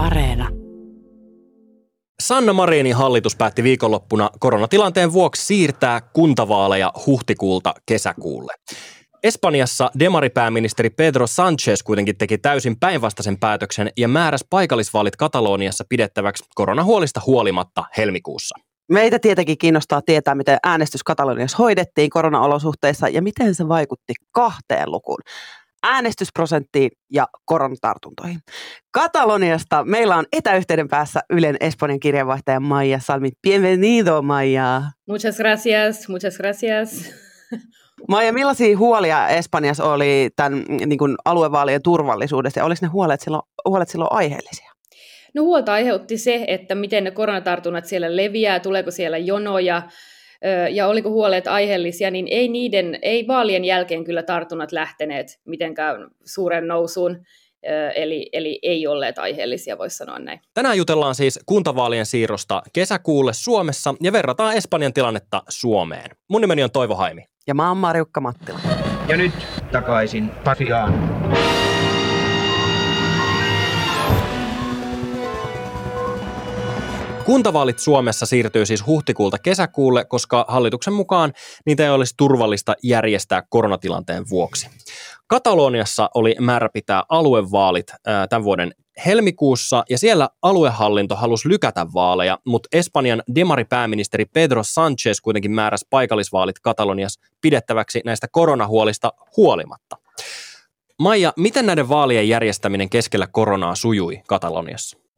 Areena. Sanna Marinin hallitus päätti viikonloppuna koronatilanteen vuoksi siirtää kuntavaaleja huhtikuulta kesäkuulle. Espanjassa demaripääministeri Pedro Sanchez kuitenkin teki täysin päinvastaisen päätöksen ja määräsi paikallisvaalit Kataloniassa pidettäväksi koronahuolista huolimatta helmikuussa. Meitä tietenkin kiinnostaa tietää, miten äänestys Kataloniassa hoidettiin koronaolosuhteissa ja miten se vaikutti kahteen lukuun äänestysprosenttiin ja koronatartuntoihin. Kataloniasta meillä on etäyhteyden päässä Ylen Espanjan kirjeenvaihtaja Maija Salmi. Bienvenido, Maija. Muchas gracias, muchas gracias. Maija, millaisia huolia Espanjassa oli tämän niin kuin aluevaalien turvallisuudesta ja oliko ne huolet silloin, huolet silloin aiheellisia? No huolta aiheutti se, että miten ne koronatartunnat siellä leviää, tuleeko siellä jonoja, ja oliko huolet aiheellisia, niin ei niiden, ei vaalien jälkeen kyllä tartunnat lähteneet mitenkään suuren nousuun, eli, eli ei olleet aiheellisia, voisi sanoa näin. Tänään jutellaan siis kuntavaalien siirrosta kesäkuulle Suomessa ja verrataan Espanjan tilannetta Suomeen. Mun nimeni on Toivo Haimi. Ja mä oon Marjukka Mattila. Ja nyt takaisin Pasiaan. Kuntavaalit Suomessa siirtyy siis huhtikuulta kesäkuulle, koska hallituksen mukaan niitä ei olisi turvallista järjestää koronatilanteen vuoksi. Kataloniassa oli määrä pitää aluevaalit tämän vuoden helmikuussa ja siellä aluehallinto halusi lykätä vaaleja, mutta Espanjan demaripääministeri Pedro Sanchez kuitenkin määräsi paikallisvaalit Kataloniassa pidettäväksi näistä koronahuolista huolimatta. Maija, miten näiden vaalien järjestäminen keskellä koronaa sujui Kataloniassa?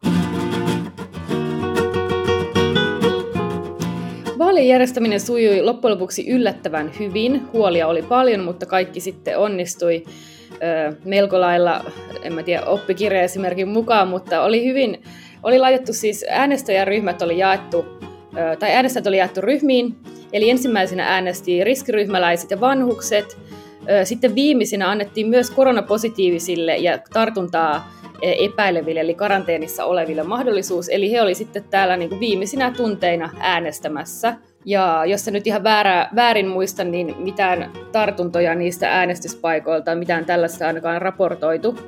Vaalien järjestäminen sujui loppujen lopuksi yllättävän hyvin. Huolia oli paljon, mutta kaikki sitten onnistui melko lailla, en mä tiedä, oppikirja esimerkin mukaan, mutta oli hyvin, oli laitettu siis äänestäjäryhmät oli jaettu, tai äänestäjät oli jaettu ryhmiin, eli ensimmäisenä äänesti riskiryhmäläiset ja vanhukset, sitten viimeisenä annettiin myös koronapositiivisille ja tartuntaa epäileville, eli karanteenissa oleville mahdollisuus. Eli he oli sitten täällä niin kuin viimeisinä tunteina äänestämässä. Ja jos nyt ihan väärä, väärin muista, niin mitään tartuntoja niistä äänestyspaikoilta, mitään tällaista ainakaan raportoitu.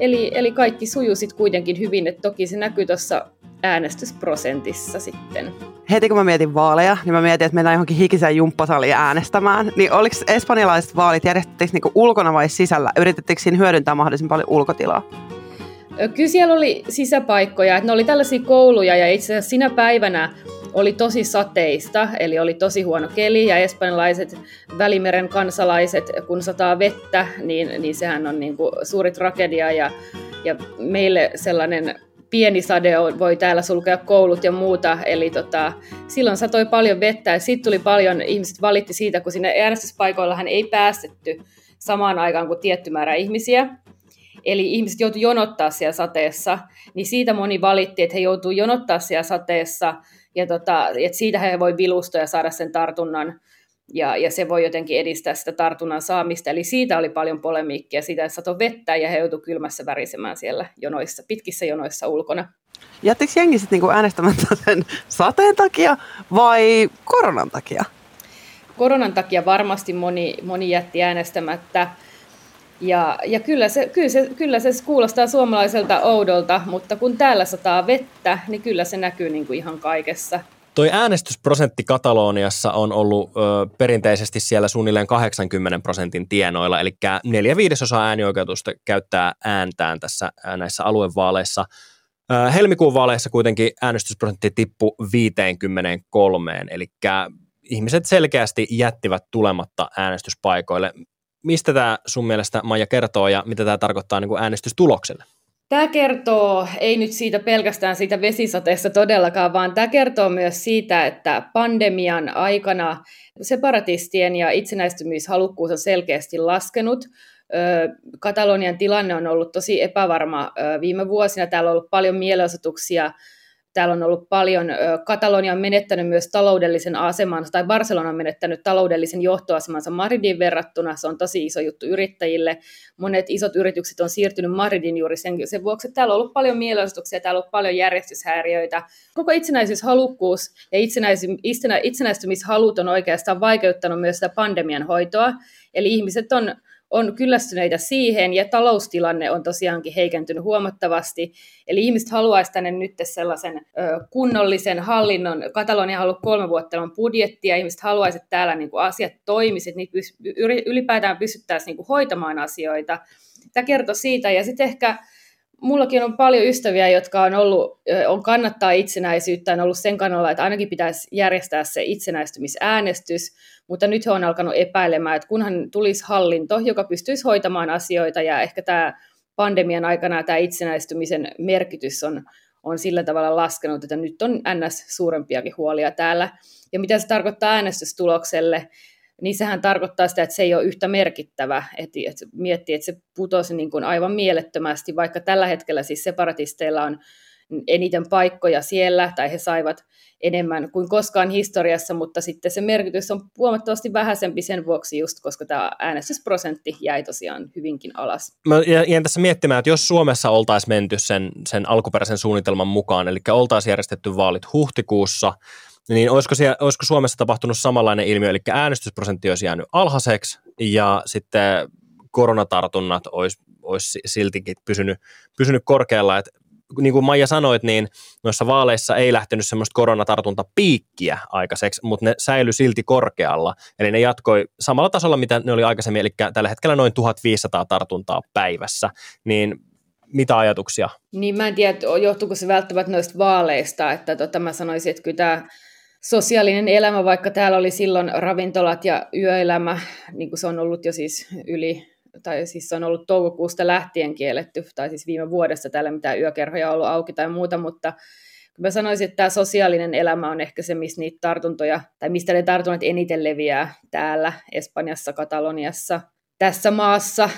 Eli, eli kaikki sujuu sitten kuitenkin hyvin, että toki se näkyy tuossa äänestysprosentissa sitten. Heti kun mä mietin vaaleja, niin mä mietin, että mennään johonkin hikiseen jumppasaliin äänestämään. Niin oliko espanjalaiset vaalit, järjestettiinkö niinku ulkona vai sisällä? Yritettekö siinä hyödyntää mahdollisimman paljon ulkotilaa? Kyllä siellä oli sisäpaikkoja, että ne oli tällaisia kouluja ja itse asiassa sinä päivänä oli tosi sateista, eli oli tosi huono keli ja espanjalaiset välimeren kansalaiset, kun sataa vettä, niin, niin sehän on niin kuin suuri tragedia ja, ja meille sellainen pieni sade voi täällä sulkea koulut ja muuta, eli tota, silloin satoi paljon vettä ja sitten tuli paljon, ihmiset valitti siitä, kun sinne äänestyspaikoillahan ei päästetty samaan aikaan kuin tietty määrä ihmisiä, eli ihmiset joutuivat jonottaa siellä sateessa, niin siitä moni valitti, että he joutuu jonottaa siellä sateessa, ja tota, että siitä he voi vilustua ja saada sen tartunnan, ja, ja se voi jotenkin edistää sitä tartunnan saamista. Eli siitä oli paljon polemiikkia, siitä että sato vettä ja he joutuivat kylmässä värisemään siellä jonoissa, pitkissä jonoissa ulkona. Jättikö jengi sitten niinku äänestämättä sen sateen takia vai koronan takia? Koronan takia varmasti moni, moni jätti äänestämättä. Ja, ja kyllä, se, kyllä, se, kyllä se kuulostaa suomalaiselta oudolta, mutta kun täällä sataa vettä, niin kyllä se näkyy niin kuin ihan kaikessa. Toi äänestysprosentti Kataloniassa on ollut ö, perinteisesti siellä suunnilleen 80 prosentin tienoilla, eli neljä viidesosaa äänioikeutusta käyttää ääntään tässä näissä aluevaaleissa. Ö, helmikuun vaaleissa kuitenkin äänestysprosentti tippui 53, eli ihmiset selkeästi jättivät tulematta äänestyspaikoille. Mistä tämä sun mielestä, Maija, kertoo ja mitä tämä tarkoittaa niin kuin äänestystulokselle? Tämä kertoo ei nyt siitä pelkästään siitä vesisateesta todellakaan, vaan tämä kertoo myös siitä, että pandemian aikana separatistien ja itsenäistymishalukkuus on selkeästi laskenut. Katalonian tilanne on ollut tosi epävarma viime vuosina. Täällä on ollut paljon mielenosoituksia Täällä on ollut paljon, Katalonia on menettänyt myös taloudellisen asemansa, tai Barcelona on menettänyt taloudellisen johtoasemansa Madridin verrattuna. Se on tosi iso juttu yrittäjille. Monet isot yritykset on siirtynyt Madridin juuri sen, sen vuoksi, että täällä on ollut paljon mielenosoituksia, täällä on ollut paljon järjestyshäiriöitä. Koko itsenäisyyshalukkuus ja itsenäistymishalut on oikeastaan vaikeuttanut myös sitä pandemian hoitoa. Eli ihmiset on on kyllästyneitä siihen, ja taloustilanne on tosiaankin heikentynyt huomattavasti. Eli ihmiset haluaisivat tänne nyt sellaisen ö, kunnollisen hallinnon. Katalonia haluaa kolme vuotta ilman budjettia, ihmiset haluaisivat, täällä niin kuin asiat toimisivat, niin ylipäätään pystyttäisiin niin kuin hoitamaan asioita. Tämä kertoo siitä, ja sitten ehkä mullakin on paljon ystäviä, jotka on, ollut, on kannattaa itsenäisyyttä, on ollut sen kannalla, että ainakin pitäisi järjestää se itsenäistymisäänestys, mutta nyt he on alkanut epäilemään, että kunhan tulisi hallinto, joka pystyisi hoitamaan asioita, ja ehkä tämä pandemian aikana tämä itsenäistymisen merkitys on, on sillä tavalla laskenut, että nyt on ns. suurempiakin huolia täällä. Ja mitä se tarkoittaa äänestystulokselle, niin sehän tarkoittaa sitä, että se ei ole yhtä merkittävä. Että, että miettii, että se putosi niin kuin aivan mielettömästi, vaikka tällä hetkellä siis separatisteilla on eniten paikkoja siellä, tai he saivat enemmän kuin koskaan historiassa, mutta sitten se merkitys on huomattavasti vähäisempi sen vuoksi just, koska tämä äänestysprosentti jäi tosiaan hyvinkin alas. Mä jäin tässä miettimään, että jos Suomessa oltaisiin menty sen, sen alkuperäisen suunnitelman mukaan, eli oltaisiin järjestetty vaalit huhtikuussa, niin olisiko, siellä, olisiko Suomessa tapahtunut samanlainen ilmiö, eli äänestysprosentti olisi jäänyt alhaiseksi ja sitten koronatartunnat olisi, olisi siltikin pysynyt, pysynyt korkealla. Et, niin kuin Maija sanoit, niin noissa vaaleissa ei lähtenyt semmoista koronatartuntapiikkiä aikaiseksi, mutta ne säilyi silti korkealla. Eli ne jatkoi samalla tasolla, mitä ne oli aikaisemmin, eli tällä hetkellä noin 1500 tartuntaa päivässä. Niin mitä ajatuksia? Niin mä en tiedä, johtuuko se välttämättä noista vaaleista, että tota, mä sanoisin, että kyllä tämä sosiaalinen elämä, vaikka täällä oli silloin ravintolat ja yöelämä, niin kuin se on ollut jo siis yli, tai siis se on ollut toukokuusta lähtien kielletty, tai siis viime vuodesta täällä mitään yökerhoja ollut auki tai muuta, mutta mä sanoisin, että tämä sosiaalinen elämä on ehkä se, missä niitä tartuntoja, tai mistä ne tartunnat eniten leviää täällä Espanjassa, Kataloniassa, tässä maassa,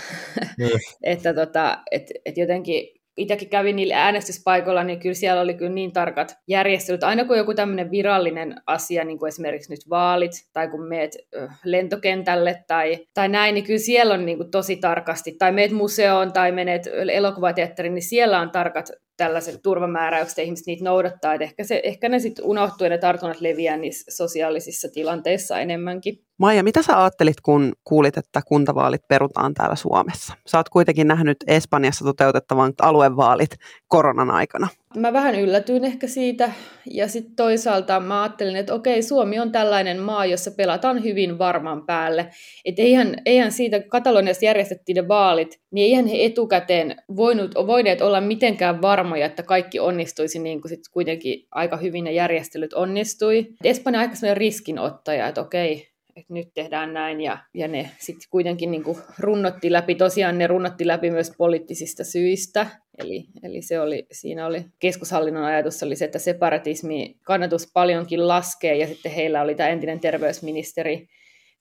mm. että tota, et, et jotenkin itsekin kävin niillä äänestyspaikoilla, niin kyllä siellä oli kyllä niin tarkat järjestelyt. Aina kun joku tämmöinen virallinen asia, niin kuin esimerkiksi nyt vaalit, tai kun meet lentokentälle tai, tai näin, niin kyllä siellä on niin kuin tosi tarkasti, tai meet museoon tai menet elokuvateatteriin, niin siellä on tarkat tällaiset turvamääräykset ja ihmiset niitä noudattaa. että ehkä, se, ehkä ne sitten unohtuu ja ne tartunnat leviää niissä sosiaalisissa tilanteissa enemmänkin. Maija, mitä sä ajattelit, kun kuulit, että kuntavaalit perutaan täällä Suomessa? Sä oot kuitenkin nähnyt Espanjassa toteutettavan aluevaalit koronan aikana. Mä vähän yllätyin ehkä siitä ja sitten toisaalta mä ajattelin, että okei, Suomi on tällainen maa, jossa pelataan hyvin varman päälle. Että eihän, eihän siitä Kataloniasta järjestettiin ne vaalit, niin eihän he etukäteen voinut, voineet olla mitenkään varmoja, että kaikki onnistuisi niin kuin sit kuitenkin aika hyvin ne järjestelyt onnistui. Espanja on aika sellainen riskinottaja, että okei, että nyt tehdään näin, ja, ja ne sitten kuitenkin niin kuin runnotti läpi, tosiaan ne runnotti läpi myös poliittisista syistä, eli, eli se oli, siinä oli keskushallinnon ajatus oli se, että separatismi kannatus paljonkin laskee, ja sitten heillä oli tämä entinen terveysministeri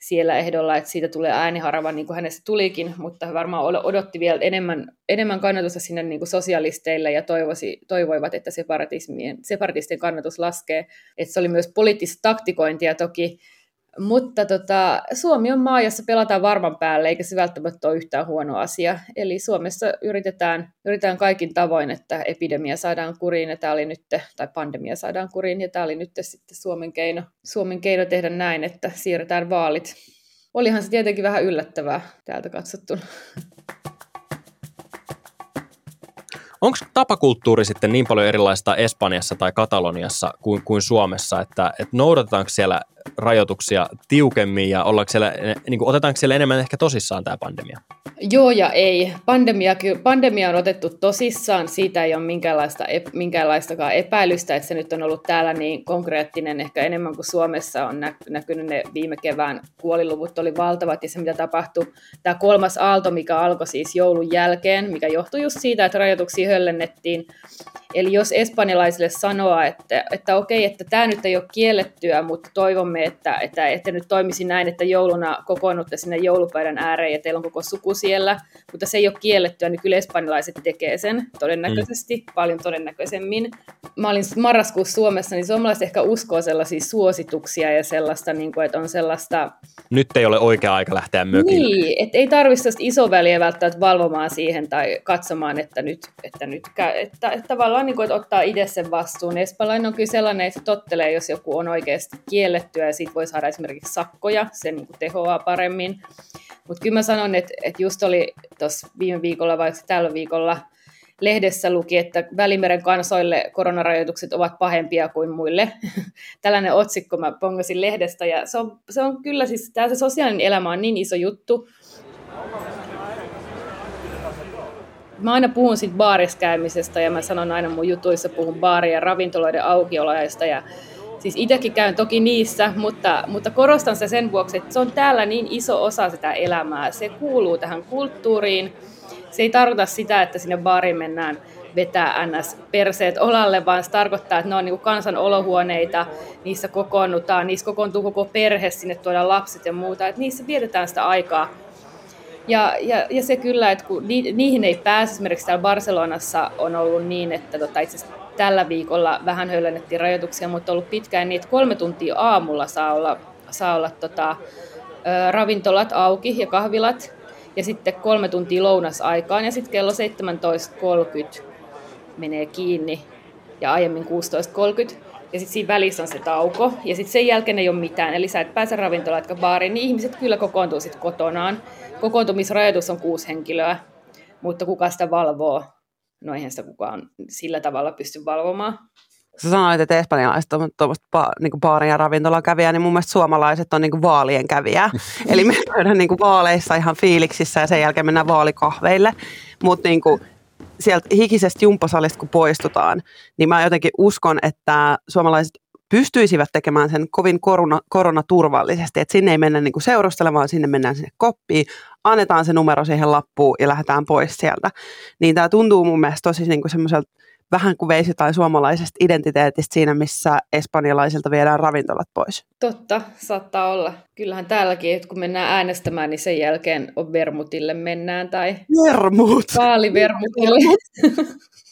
siellä ehdolla, että siitä tulee ääniharava, niin kuin hänestä tulikin, mutta varmaan odotti vielä enemmän, enemmän kannatusta sinne niin kuin sosialisteille ja toivoisi, toivoivat, että separatistien kannatus laskee. Että se oli myös poliittista taktikointia toki, mutta tota, Suomi on maa, jossa pelataan varman päälle, eikä se välttämättä ole yhtään huono asia. Eli Suomessa yritetään, yritetään kaikin tavoin, että epidemia saadaan kuriin, ja tämä oli nyt, tai pandemia saadaan kuriin, ja tämä oli nyt sitten Suomen keino, Suomen keino tehdä näin, että siirretään vaalit. Olihan se tietenkin vähän yllättävää täältä katsottuna. Onko tapakulttuuri sitten niin paljon erilaista Espanjassa tai Kataloniassa kuin, kuin Suomessa, että, että noudatetaanko siellä rajoituksia tiukemmin ja ollaanko siellä, niin kuin, otetaanko siellä enemmän ehkä tosissaan tämä pandemia? Joo ja ei. Pandemia, pandemia on otettu tosissaan, siitä ei ole minkäänlaista, minkäänlaistakaan epäilystä, että se nyt on ollut täällä niin konkreettinen ehkä enemmän kuin Suomessa on näkynyt ne viime kevään kuoliluvut oli valtavat ja se mitä tapahtui, tämä kolmas aalto, mikä alkoi siis joulun jälkeen, mikä johtui just siitä, että rajoituksia höllennettiin. Eli jos espanjalaisille sanoa, että, että okei, että tämä nyt ei ole kiellettyä, mutta toivomme, että, että, että nyt toimisi näin, että jouluna kokoonnutte sinne joulupöydän ääreen ja teillä on koko suku siellä, mutta se ei ole kiellettyä, niin kyllä espanjalaiset tekee sen todennäköisesti, mm. paljon todennäköisemmin. Mä olin marraskuussa Suomessa, niin suomalaiset ehkä uskoo sellaisia suosituksia ja sellaista, niin kuin, että on sellaista... Nyt ei ole oikea aika lähteä mökille. Niin, että ei tarvitse isoväliä välttämättä valvomaan siihen tai katsomaan, että nyt, että nyt että, että, että tavallaan niin kuin, että ottaa itse sen vastuun. Espanjalainen on kyllä sellainen, että tottelee, jos joku on oikeasti kiellettyä ja siitä voi saada esimerkiksi sakkoja, se niin kuin tehoaa paremmin. Mutta kyllä mä sanon, että, että just oli tuossa viime viikolla, vaikka tällä viikolla lehdessä luki, että Välimeren kansoille koronarajoitukset ovat pahempia kuin muille. Tällainen otsikko mä pongasin lehdestä ja se on, se on kyllä siis, tämä se sosiaalinen elämä on niin iso juttu. Mä aina puhun siitä baariskäymisestä ja mä sanon aina mun jutuissa, puhun baari- ja ravintoloiden aukioloajasta ja Siis itsekin käyn toki niissä, mutta, mutta korostan se sen vuoksi, että se on täällä niin iso osa sitä elämää. Se kuuluu tähän kulttuuriin. Se ei tarkoita sitä, että sinne baariin mennään vetää ns. perseet olalle, vaan se tarkoittaa, että ne on niin kansan olohuoneita, niissä kokoonnutaan, niissä kokoontuu koko perhe, sinne tuodaan lapset ja muuta, että niissä vietetään sitä aikaa. Ja, ja, ja se kyllä, että kun ni, niihin ei pääse, esimerkiksi täällä Barcelonassa on ollut niin, että tota, itse asiassa tällä viikolla vähän höllennettiin rajoituksia, mutta ollut pitkään niin, että kolme tuntia aamulla saa olla, saa olla tota, ravintolat auki ja kahvilat, ja sitten kolme tuntia lounasaikaan, ja sitten kello 17.30 menee kiinni, ja aiemmin 16.30, ja sitten siinä välissä on se tauko, ja sitten sen jälkeen ei ole mitään, eli sä et pääse ravintolaan eikä baariin, niin ihmiset kyllä kokoontuu sitten kotonaan. Kokoontumisrajoitus on kuusi henkilöä, mutta kuka sitä valvoo? No eihän sitä kukaan sillä tavalla pysty valvomaan. Sä sanoit, että espanjalaiset on tuommoista ba- niin baarin ja ravintolan kävijä, niin mun mielestä suomalaiset on niin kuin vaalien kävijä. Eli me käydään niin kuin vaaleissa ihan fiiliksissä ja sen jälkeen mennään vaalikahveille. Mutta niin kuin sieltä hikisestä jumppasalista kun poistutaan, niin mä jotenkin uskon, että suomalaiset pystyisivät tekemään sen kovin korona, koronaturvallisesti, että sinne ei mennä niin kuin seurustelemaan, sinne mennään sinne koppiin, annetaan se numero siihen lappuun ja lähdetään pois sieltä. Niin tämä tuntuu mun mielestä tosi niin kuin semmoiselta vähän kuin veisi jotain suomalaisesta identiteetistä siinä, missä espanjalaisilta viedään ravintolat pois. Totta, saattaa olla. Kyllähän täälläkin, että kun mennään äänestämään, niin sen jälkeen on vermutille mennään tai... Vermut! Vaalivermutille.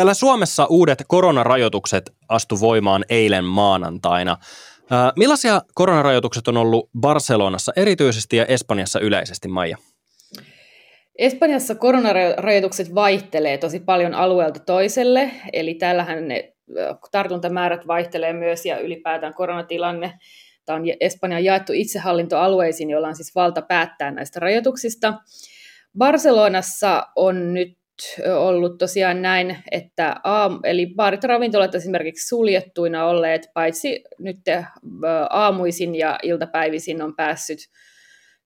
Täällä Suomessa uudet koronarajoitukset astu voimaan eilen maanantaina. Millaisia koronarajoitukset on ollut Barcelonassa erityisesti ja Espanjassa yleisesti, Maija? Espanjassa koronarajoitukset vaihtelee tosi paljon alueelta toiselle, eli täällähän ne tartuntamäärät vaihtelee myös ja ylipäätään koronatilanne. Tämä on Espanjan jaettu itsehallintoalueisiin, joilla on siis valta päättää näistä rajoituksista. Barcelonassa on nyt ollut tosiaan näin, että aam, eli baarit ravintolat esimerkiksi suljettuina olleet, paitsi nyt aamuisin ja iltapäivisin on päässyt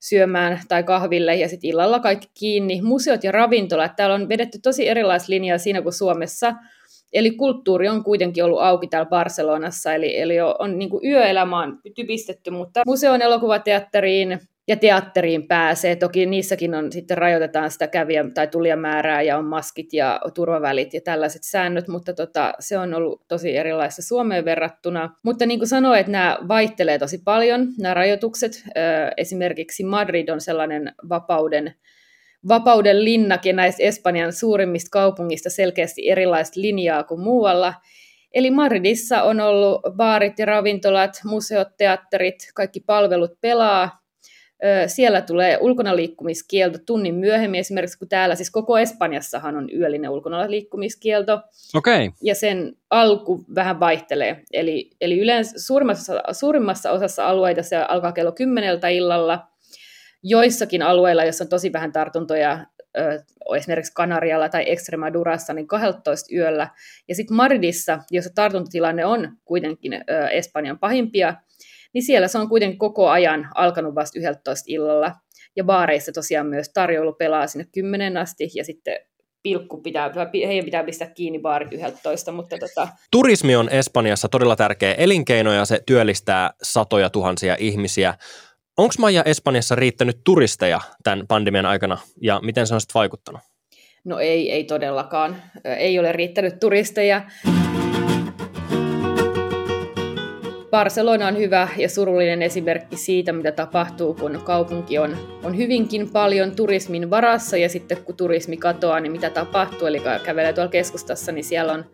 syömään tai kahville ja sitten illalla kaikki kiinni. Museot ja ravintolat, täällä on vedetty tosi erilaista linjaa siinä kuin Suomessa, Eli kulttuuri on kuitenkin ollut auki täällä Barcelonassa, eli, eli on niin kuin yöelämä on typistetty, mutta museon elokuvateatteriin, ja teatteriin pääsee. Toki niissäkin on sitten rajoitetaan sitä kävijä- tai tulijamäärää ja on maskit ja turvavälit ja tällaiset säännöt, mutta tota, se on ollut tosi erilaista Suomeen verrattuna. Mutta niin kuin sanoin, että nämä vaihtelee tosi paljon, nämä rajoitukset. Esimerkiksi Madrid on sellainen vapauden vapauden linnake näistä Espanjan suurimmista kaupungista selkeästi erilaista linjaa kuin muualla. Eli Madridissa on ollut baarit ja ravintolat, museot, teatterit, kaikki palvelut pelaa, siellä tulee ulkona liikkumiskielto tunnin myöhemmin, esimerkiksi kun täällä, siis koko Espanjassahan on yöllinen ulkona liikkumiskielto. Okay. Ja sen alku vähän vaihtelee. Eli, eli yleensä suurimmassa, suurimmassa osassa alueita se alkaa kello kymmeneltä illalla. Joissakin alueilla, joissa on tosi vähän tartuntoja, esimerkiksi Kanarialla tai Extremadurassa, niin 12 yöllä. Ja sitten Madridissa, jossa tartuntatilanne on kuitenkin Espanjan pahimpia, niin siellä se on kuitenkin koko ajan alkanut vasta 11 illalla. Ja baareissa tosiaan myös tarjoulu pelaa sinne 10 asti ja sitten pilkku pitää, heidän pitää pistää kiinni baarit 11, mutta tota... Turismi on Espanjassa todella tärkeä elinkeino ja se työllistää satoja tuhansia ihmisiä. Onko Maija Espanjassa riittänyt turisteja tämän pandemian aikana ja miten se on sitten vaikuttanut? No ei, ei todellakaan. Ei ole riittänyt turisteja. Barcelona on hyvä ja surullinen esimerkki siitä, mitä tapahtuu, kun kaupunki on, on hyvinkin paljon turismin varassa ja sitten kun turismi katoaa, niin mitä tapahtuu. Eli kävelee tuolla keskustassa, niin siellä on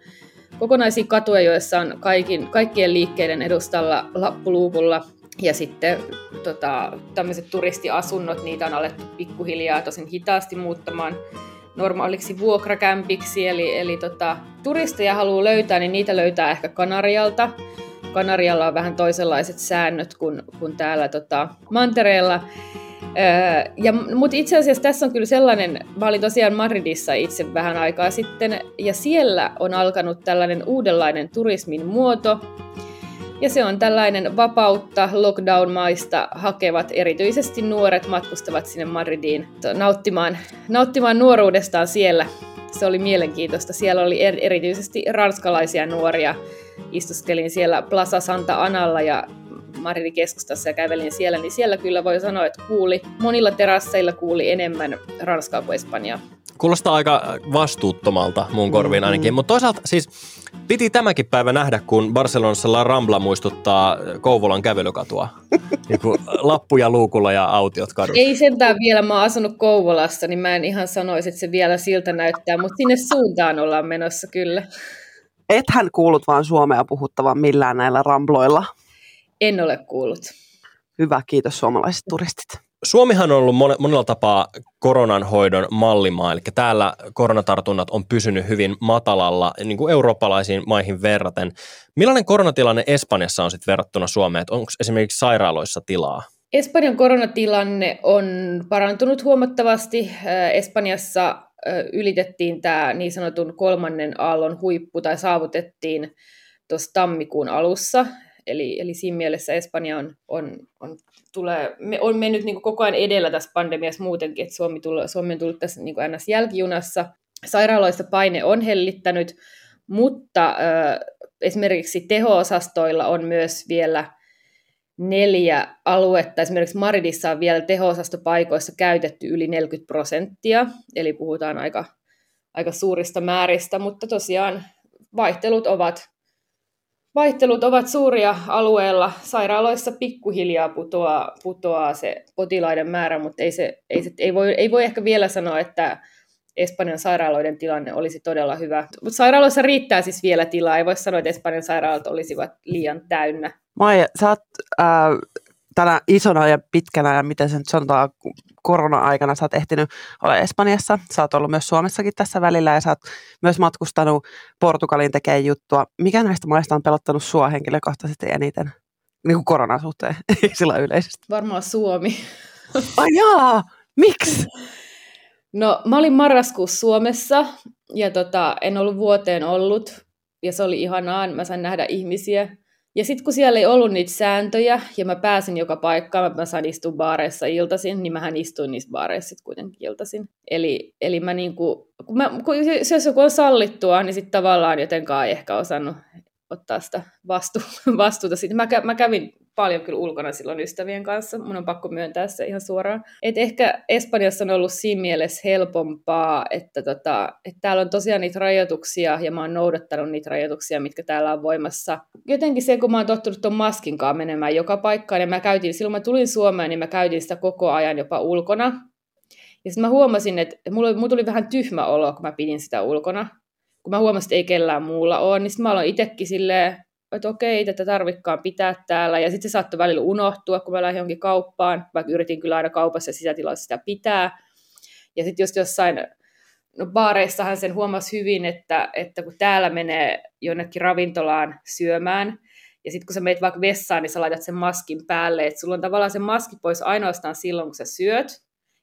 kokonaisia katuja, joissa on kaikin, kaikkien liikkeiden edustalla lappuluukulla ja sitten tota, tämmöiset turistiasunnot, niitä on alettu pikkuhiljaa tosin hitaasti muuttamaan normaaliksi vuokrakämpiksi, eli, eli tota, turisteja haluaa löytää, niin niitä löytää ehkä Kanarialta, Kanarialla on vähän toisenlaiset säännöt kuin, kuin täällä tota, Mantereella. ja, mutta itse asiassa tässä on kyllä sellainen, mä olin tosiaan Madridissa itse vähän aikaa sitten, ja siellä on alkanut tällainen uudenlainen turismin muoto, ja se on tällainen vapautta lockdown-maista hakevat, erityisesti nuoret matkustavat sinne Madridiin nauttimaan, nauttimaan nuoruudestaan siellä. Se oli mielenkiintoista. Siellä oli er, erityisesti ranskalaisia nuoria. Istuskelin siellä Plaza Santa Analla ja Madridin keskustassa ja kävelin siellä, niin siellä kyllä voi sanoa, että kuuli, monilla terasseilla kuuli enemmän Ranskaa kuin Espanjaa. Kuulostaa aika vastuuttomalta mun korviin ainakin, mm-hmm. mutta toisaalta siis piti tämäkin päivä nähdä, kun Barcelonassa La Rambla muistuttaa Kouvolan kävelykatua. niin lappuja luukulla ja autiot kadut. Ei sentään vielä, mä oon asunut Kouvolassa, niin mä en ihan sanoisi, että se vielä siltä näyttää, mutta sinne suuntaan ollaan menossa kyllä. Ethän kuulut vaan Suomea puhuttavan millään näillä rambloilla. En ole kuullut. Hyvä, kiitos suomalaiset turistit. Suomihan on ollut monella tapaa koronan hoidon mallimaa, eli täällä koronatartunnat on pysynyt hyvin matalalla niin kuin eurooppalaisiin maihin verraten. Millainen koronatilanne Espanjassa on sitten verrattuna Suomeen? Onko esimerkiksi sairaaloissa tilaa? Espanjan koronatilanne on parantunut huomattavasti. Espanjassa ylitettiin tämä niin sanotun kolmannen aallon huippu tai saavutettiin tuossa tammikuun alussa. Eli, eli siinä mielessä Espanja on, on, on, tulee, me, on mennyt niin koko ajan edellä tässä pandemiassa muutenkin, että Suomi, tulo, Suomi on tullut tässä niin ns. jälkijunassa. Sairaaloista paine on hellittänyt, mutta äh, esimerkiksi teho-osastoilla on myös vielä neljä aluetta. Esimerkiksi Maridissa on vielä teho-osastopaikoissa käytetty yli 40 prosenttia, eli puhutaan aika, aika suurista määristä, mutta tosiaan vaihtelut ovat Vaihtelut ovat suuria alueella. Sairaaloissa pikkuhiljaa putoaa, putoaa se potilaiden määrä, mutta ei, se, ei, se, ei, voi, ei voi ehkä vielä sanoa, että Espanjan sairaaloiden tilanne olisi todella hyvä. Mutta sairaaloissa riittää siis vielä tilaa. Ei voi sanoa, että Espanjan sairaalat olisivat liian täynnä. Maija, sä oot äh, tänä isona ja pitkänä ja miten se nyt sanotaan korona-aikana sä oot ehtinyt olla Espanjassa, sä oot ollut myös Suomessakin tässä välillä ja sä oot myös matkustanut Portugalin tekemään juttua. Mikä näistä maista on pelottanut sua henkilökohtaisesti eniten? Niin kuin koronan suhteen, sillä yleisesti. Varmaan Suomi. Ai jaa, miksi? No mä olin marraskuussa Suomessa ja tota, en ollut vuoteen ollut ja se oli ihanaa, mä sain nähdä ihmisiä ja sitten kun siellä ei ollut niitä sääntöjä, ja mä pääsin joka paikkaan, mä sain istua baareissa iltaisin, niin mähän istuin niissä baareissa sitten kuitenkin iltaisin. Eli, eli mä niinku, kun mä, kun, jos joku on sallittua, niin sitten tavallaan jotenkaan ei ehkä osannut ottaa sitä vastu, vastuuta. Sitten mä, mä kävin paljon kyllä ulkona silloin ystävien kanssa, mun on pakko myöntää se ihan suoraan. Et ehkä Espanjassa on ollut siinä mielessä helpompaa, että, tota, että täällä on tosiaan niitä rajoituksia ja mä oon noudattanut niitä rajoituksia, mitkä täällä on voimassa. Jotenkin se, kun mä oon tottunut tuon maskin kanssa menemään joka paikkaan ja mä käytin, silloin mä tulin Suomeen, niin mä käytin sitä koko ajan jopa ulkona. Ja sitten mä huomasin, että mulla, mulla tuli vähän tyhmä olo, kun mä pidin sitä ulkona. Kun mä huomasin, että ei kellään muulla ole, niin sitten mä aloin itsekin silleen että okei, tätä tarvikkaan pitää täällä. Ja sitten se saattoi välillä unohtua, kun mä lähdin jonkin kauppaan, vaikka yritin kyllä aina kaupassa sisätilassa sitä pitää. Ja sitten just jossain, no baareissahan sen huomasi hyvin, että, että kun täällä menee jonnekin ravintolaan syömään, ja sitten kun sä meet vaikka vessaan, niin sä laitat sen maskin päälle, että sulla on tavallaan se maski pois ainoastaan silloin, kun sä syöt,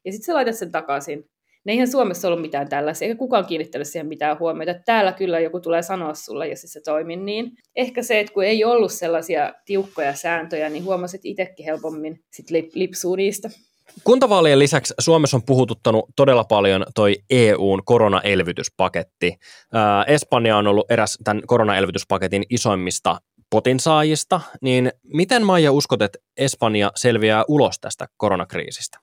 ja sitten sä laitat sen takaisin. Ne eihän Suomessa ollut mitään tällaisia, eikä kukaan kiinnittänyt siihen mitään huomiota. Täällä kyllä joku tulee sanoa sulle, jos se toimi niin. Ehkä se, että kun ei ollut sellaisia tiukkoja sääntöjä, niin huomasit itsekin helpommin sit lip, lipsuu niistä. Kuntavaalien lisäksi Suomessa on puhututtanut todella paljon toi EUn koronaelvytyspaketti. Espanja on ollut eräs tämän koronaelvytyspaketin isoimmista potinsaajista, niin miten Maija uskot, että Espanja selviää ulos tästä koronakriisistä?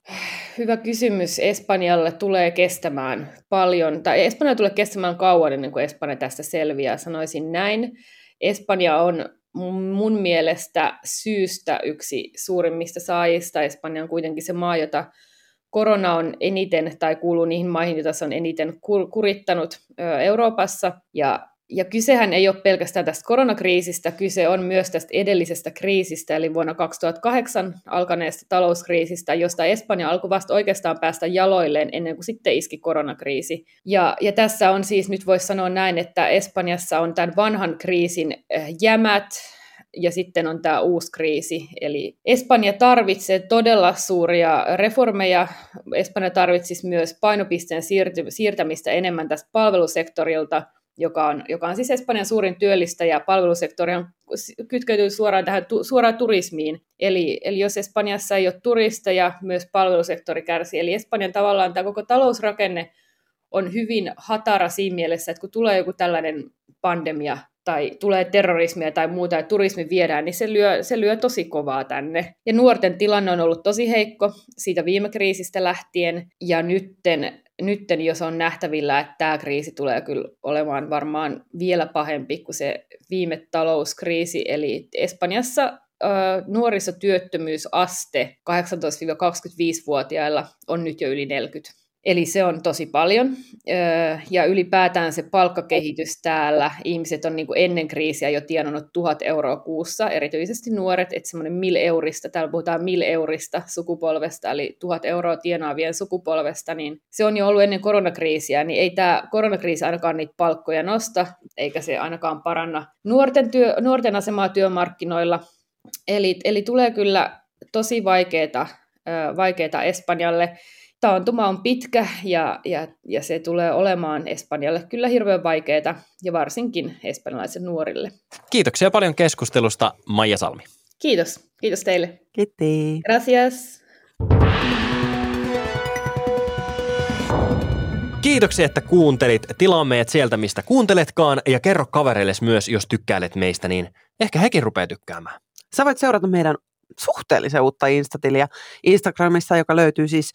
Hyvä kysymys. Espanjalle tulee kestämään paljon, tai Espanja tulee kestämään kauan ennen kuin Espanja tästä selviää, sanoisin näin. Espanja on mun mielestä syystä yksi suurimmista saajista. Espanja on kuitenkin se maa, jota korona on eniten tai kuuluu niihin maihin, joita se on eniten kurittanut Euroopassa. Ja ja kysehän ei ole pelkästään tästä koronakriisistä, kyse on myös tästä edellisestä kriisistä, eli vuonna 2008 alkaneesta talouskriisistä, josta Espanja alkoi vasta oikeastaan päästä jaloilleen ennen kuin sitten iski koronakriisi. Ja, ja tässä on siis, nyt voisi sanoa näin, että Espanjassa on tämän vanhan kriisin eh, jämät, ja sitten on tämä uusi kriisi. Eli Espanja tarvitsee todella suuria reformeja. Espanja tarvitsisi myös painopisteen siirtämistä enemmän tästä palvelusektorilta – joka on, joka on siis Espanjan suurin työllistäjä. Palvelusektori on kytkeytyy suoraan tähän tu, suoraan turismiin. Eli, eli jos Espanjassa ei ole turisteja, myös palvelusektori kärsii. Eli Espanjan tavallaan tämä koko talousrakenne on hyvin hatara siinä mielessä, että kun tulee joku tällainen pandemia tai tulee terrorismia tai muuta ja turismi viedään, niin se lyö, se lyö tosi kovaa tänne. Ja nuorten tilanne on ollut tosi heikko siitä viime kriisistä lähtien, ja nytten, nytten jos on nähtävillä, että tämä kriisi tulee kyllä olemaan varmaan vielä pahempi kuin se viime talouskriisi, eli Espanjassa nuorisotyöttömyysaste 18-25-vuotiailla on nyt jo yli 40 Eli se on tosi paljon. Ja ylipäätään se palkkakehitys täällä, ihmiset on niin kuin ennen kriisiä jo tienannut tuhat euroa kuussa, erityisesti nuoret, että semmoinen mil eurista, täällä puhutaan mil eurista sukupolvesta, eli tuhat euroa tienaavien sukupolvesta, niin se on jo ollut ennen koronakriisiä, niin ei tämä koronakriisi ainakaan niitä palkkoja nosta, eikä se ainakaan paranna nuorten, työ, nuorten asemaa työmarkkinoilla. Eli, eli tulee kyllä tosi vaikeaa, vaikeaa Espanjalle taantuma on pitkä ja, ja, ja se tulee olemaan Espanjalle kyllä hirveän vaikeaa ja varsinkin espanjalaisille nuorille. Kiitoksia paljon keskustelusta Maija Salmi. Kiitos. Kiitos teille. Kiitos. Gracias. Kiitoksia, että kuuntelit. Tilaa meidät sieltä, mistä kuunteletkaan ja kerro kavereille myös, jos tykkäilet meistä, niin ehkä hekin rupeaa tykkäämään. Sä voit seurata meidän suhteellisen uutta Instatiliä Instagramissa, joka löytyy siis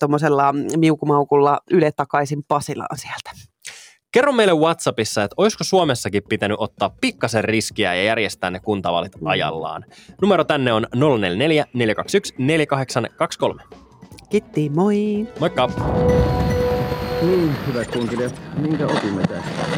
tuommoisella miukumaukulla Yle takaisin Pasilaan sieltä. Kerro meille WhatsAppissa, että olisiko Suomessakin pitänyt ottaa pikkasen riskiä ja järjestää ne kuntavalit mm. ajallaan. Numero tänne on 044 421 4823. Kiitti, moi! Moikka! Niin, hyvät kuuntelijat, minkä opimme tästä?